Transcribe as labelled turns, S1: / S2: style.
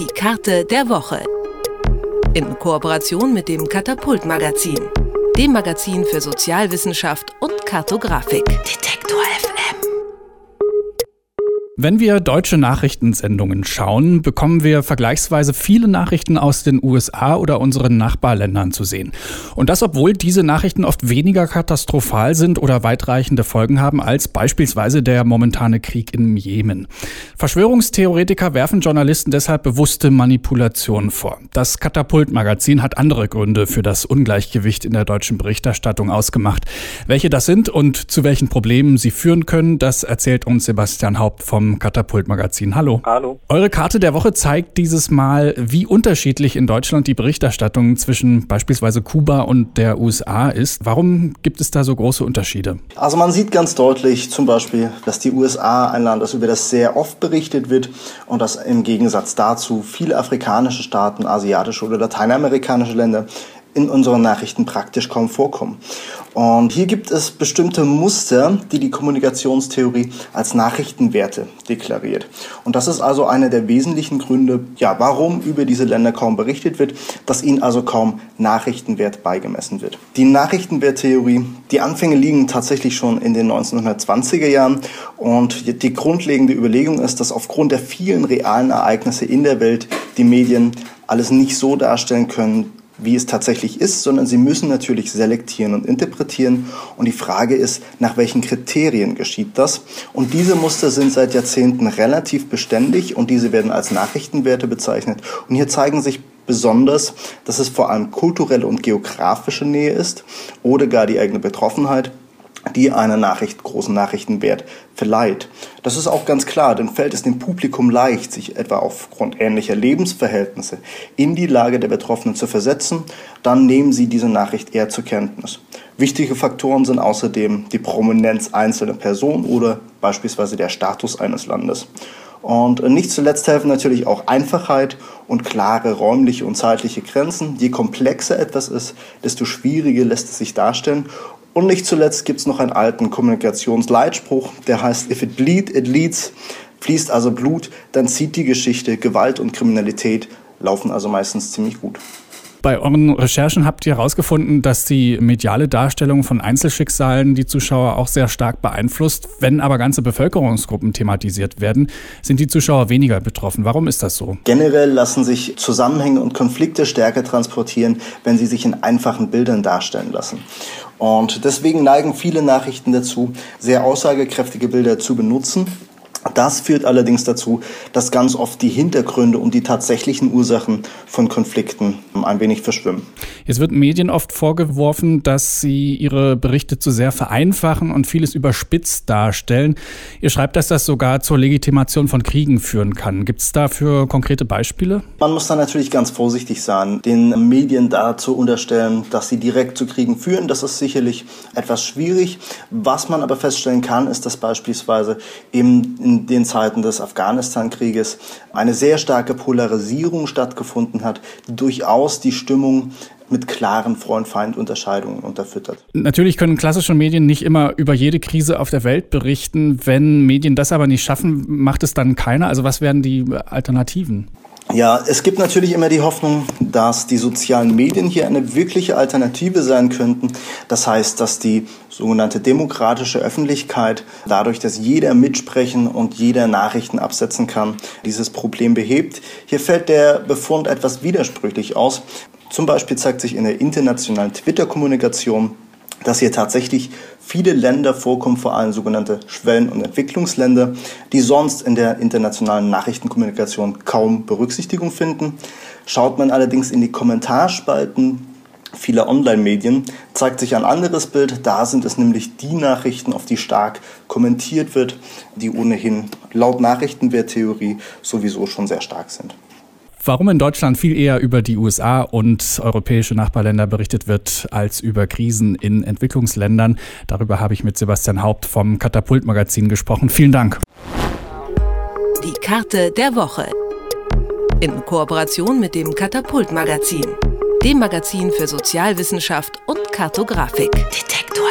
S1: Die Karte der Woche. In Kooperation mit dem Katapult Magazin, dem Magazin für Sozialwissenschaft und Kartografik. Detektor.
S2: Wenn wir deutsche Nachrichtensendungen schauen, bekommen wir vergleichsweise viele Nachrichten aus den USA oder unseren Nachbarländern zu sehen. Und das, obwohl diese Nachrichten oft weniger katastrophal sind oder weitreichende Folgen haben als beispielsweise der momentane Krieg im Jemen. Verschwörungstheoretiker werfen Journalisten deshalb bewusste Manipulationen vor. Das Katapult-Magazin hat andere Gründe für das Ungleichgewicht in der deutschen Berichterstattung ausgemacht. Welche das sind und zu welchen Problemen sie führen können, das erzählt uns Sebastian Haupt vom Katapult-Magazin. Hallo.
S3: Hallo.
S2: Eure Karte der Woche zeigt dieses Mal, wie unterschiedlich in Deutschland die Berichterstattung zwischen beispielsweise Kuba und der USA ist. Warum gibt es da so große Unterschiede?
S3: Also man sieht ganz deutlich zum Beispiel, dass die USA ein Land ist, über das sehr oft berichtet wird und dass im Gegensatz dazu viele afrikanische Staaten, asiatische oder lateinamerikanische Länder in unseren Nachrichten praktisch kaum vorkommen. Und hier gibt es bestimmte Muster, die die Kommunikationstheorie als Nachrichtenwerte deklariert. Und das ist also einer der wesentlichen Gründe, ja, warum über diese Länder kaum berichtet wird, dass ihnen also kaum Nachrichtenwert beigemessen wird. Die Nachrichtenwerttheorie, die Anfänge liegen tatsächlich schon in den 1920er Jahren und die grundlegende Überlegung ist, dass aufgrund der vielen realen Ereignisse in der Welt die Medien alles nicht so darstellen können, wie es tatsächlich ist, sondern sie müssen natürlich selektieren und interpretieren. Und die Frage ist, nach welchen Kriterien geschieht das? Und diese Muster sind seit Jahrzehnten relativ beständig und diese werden als Nachrichtenwerte bezeichnet. Und hier zeigen sich besonders, dass es vor allem kulturelle und geografische Nähe ist oder gar die eigene Betroffenheit die einer Nachricht großen Nachrichtenwert verleiht. Das ist auch ganz klar, denn fällt es dem Publikum leicht, sich etwa aufgrund ähnlicher Lebensverhältnisse in die Lage der Betroffenen zu versetzen, dann nehmen sie diese Nachricht eher zur Kenntnis. Wichtige Faktoren sind außerdem die Prominenz einzelner Personen oder beispielsweise der Status eines Landes. Und nicht zuletzt helfen natürlich auch Einfachheit und klare räumliche und zeitliche Grenzen. Je komplexer etwas ist, desto schwieriger lässt es sich darstellen. Und nicht zuletzt gibt es noch einen alten Kommunikationsleitspruch, der heißt, if it bleed, it leads. Fließt also Blut, dann zieht die Geschichte. Gewalt und Kriminalität laufen also meistens ziemlich gut.
S2: Bei euren Recherchen habt ihr herausgefunden, dass die mediale Darstellung von Einzelschicksalen die Zuschauer auch sehr stark beeinflusst. Wenn aber ganze Bevölkerungsgruppen thematisiert werden, sind die Zuschauer weniger betroffen. Warum ist das so?
S3: Generell lassen sich Zusammenhänge und Konflikte stärker transportieren, wenn sie sich in einfachen Bildern darstellen lassen. Und deswegen neigen viele Nachrichten dazu, sehr aussagekräftige Bilder zu benutzen das führt allerdings dazu, dass ganz oft die Hintergründe und die tatsächlichen Ursachen von Konflikten ein wenig verschwimmen.
S2: Jetzt wird Medien oft vorgeworfen, dass sie ihre Berichte zu sehr vereinfachen und vieles überspitzt darstellen. Ihr schreibt, dass das sogar zur Legitimation von Kriegen führen kann. Gibt es dafür konkrete Beispiele?
S3: Man muss da natürlich ganz vorsichtig sein, den Medien dazu unterstellen, dass sie direkt zu Kriegen führen. Das ist sicherlich etwas schwierig. Was man aber feststellen kann, ist, dass beispielsweise eben in den Zeiten des Afghanistan-Krieges eine sehr starke Polarisierung stattgefunden hat, die durchaus die Stimmung mit klaren Freund-Feind-Unterscheidungen unterfüttert.
S2: Natürlich können klassische Medien nicht immer über jede Krise auf der Welt berichten. Wenn Medien das aber nicht schaffen, macht es dann keiner. Also was wären die Alternativen?
S3: Ja, es gibt natürlich immer die Hoffnung, dass die sozialen Medien hier eine wirkliche Alternative sein könnten. Das heißt, dass die sogenannte demokratische Öffentlichkeit dadurch, dass jeder mitsprechen und jeder Nachrichten absetzen kann, dieses Problem behebt. Hier fällt der Befund etwas widersprüchlich aus. Zum Beispiel zeigt sich in der internationalen Twitter-Kommunikation, dass hier tatsächlich viele Länder vorkommen, vor allem sogenannte Schwellen- und Entwicklungsländer, die sonst in der internationalen Nachrichtenkommunikation kaum Berücksichtigung finden. Schaut man allerdings in die Kommentarspalten vieler Online-Medien, zeigt sich ein anderes Bild. Da sind es nämlich die Nachrichten, auf die stark kommentiert wird, die ohnehin laut Nachrichtenwerttheorie sowieso schon sehr stark sind.
S2: Warum in Deutschland viel eher über die USA und europäische Nachbarländer berichtet wird als über Krisen in Entwicklungsländern, darüber habe ich mit Sebastian Haupt vom Katapult-Magazin gesprochen. Vielen Dank.
S1: Die Karte der Woche. In Kooperation mit dem Katapult-Magazin, dem Magazin für Sozialwissenschaft und Kartografik. Detektor